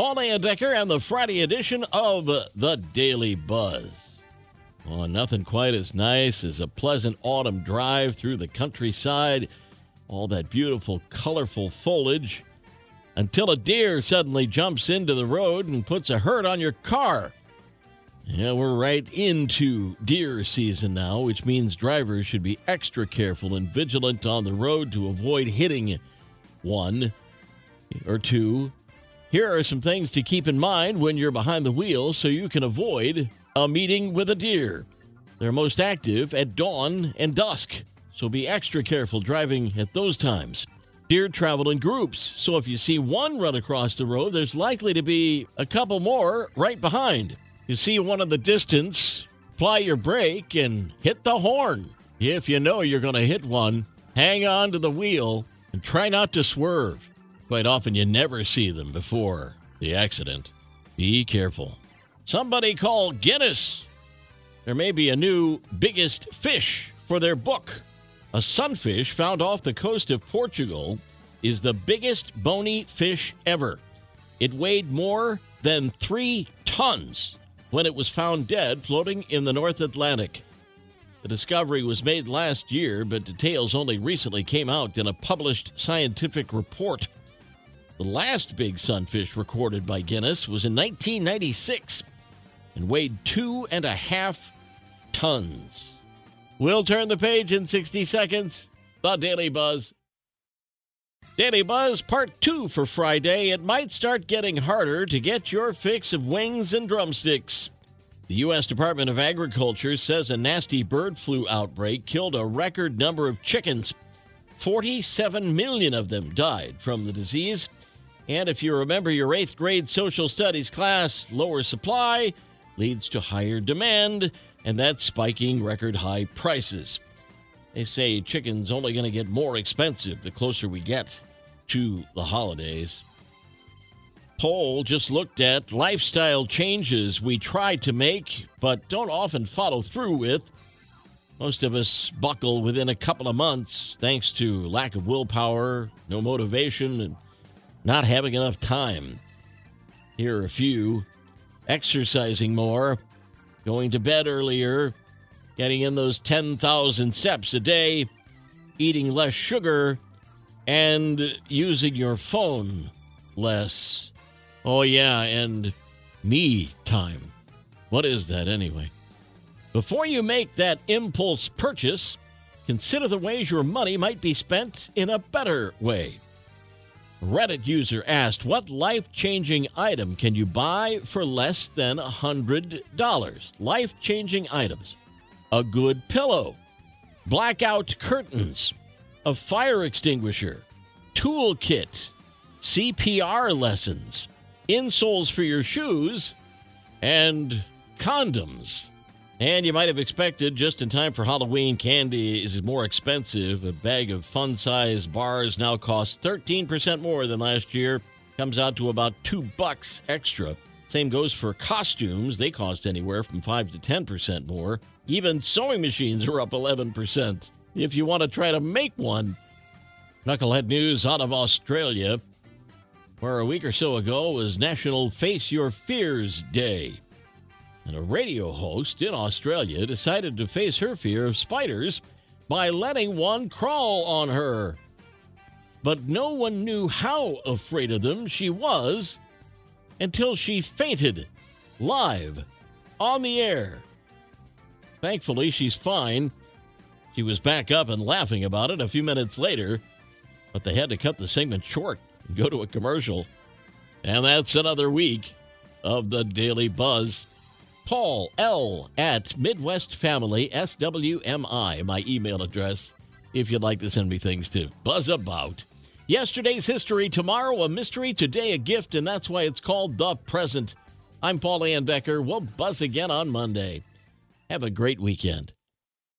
Paul Decker and the Friday edition of the Daily Buzz. Oh, nothing quite as nice as a pleasant autumn drive through the countryside, all that beautiful, colorful foliage, until a deer suddenly jumps into the road and puts a hurt on your car. Yeah, we're right into deer season now, which means drivers should be extra careful and vigilant on the road to avoid hitting one or two. Here are some things to keep in mind when you're behind the wheel so you can avoid a meeting with a deer. They're most active at dawn and dusk, so be extra careful driving at those times. Deer travel in groups, so if you see one run across the road, there's likely to be a couple more right behind. You see one in the distance, apply your brake and hit the horn. If you know you're going to hit one, hang on to the wheel and try not to swerve. Quite often, you never see them before the accident. Be careful. Somebody call Guinness. There may be a new biggest fish for their book. A sunfish found off the coast of Portugal is the biggest bony fish ever. It weighed more than three tons when it was found dead floating in the North Atlantic. The discovery was made last year, but details only recently came out in a published scientific report. The last big sunfish recorded by Guinness was in 1996 and weighed two and a half tons. We'll turn the page in 60 seconds. The Daily Buzz. Daily Buzz Part 2 for Friday. It might start getting harder to get your fix of wings and drumsticks. The U.S. Department of Agriculture says a nasty bird flu outbreak killed a record number of chickens. 47 million of them died from the disease. And if you remember your eighth grade social studies class, lower supply leads to higher demand, and that's spiking record high prices. They say chicken's only going to get more expensive the closer we get to the holidays. Poll just looked at lifestyle changes we try to make but don't often follow through with. Most of us buckle within a couple of months thanks to lack of willpower, no motivation, and not having enough time. Here are a few exercising more, going to bed earlier, getting in those 10,000 steps a day, eating less sugar, and using your phone less. Oh, yeah, and me time. What is that anyway? Before you make that impulse purchase, consider the ways your money might be spent in a better way. Reddit user asked, What life changing item can you buy for less than $100? Life changing items. A good pillow, blackout curtains, a fire extinguisher, toolkit, CPR lessons, insoles for your shoes, and condoms. And you might have expected just in time for Halloween, candy is more expensive. A bag of fun size bars now costs 13% more than last year. Comes out to about two bucks extra. Same goes for costumes. They cost anywhere from 5 to 10% more. Even sewing machines are up 11%. If you want to try to make one, Knucklehead news out of Australia, where a week or so ago was National Face Your Fears Day. And a radio host in Australia decided to face her fear of spiders by letting one crawl on her. But no one knew how afraid of them she was until she fainted live on the air. Thankfully, she's fine. She was back up and laughing about it a few minutes later, but they had to cut the segment short and go to a commercial. And that's another week of the Daily Buzz. Paul L at Midwest Family SWMI, my email address, if you'd like to send me things to buzz about. Yesterday's history, tomorrow a mystery, today a gift, and that's why it's called The Present. I'm Paul Layendecker. We'll buzz again on Monday. Have a great weekend.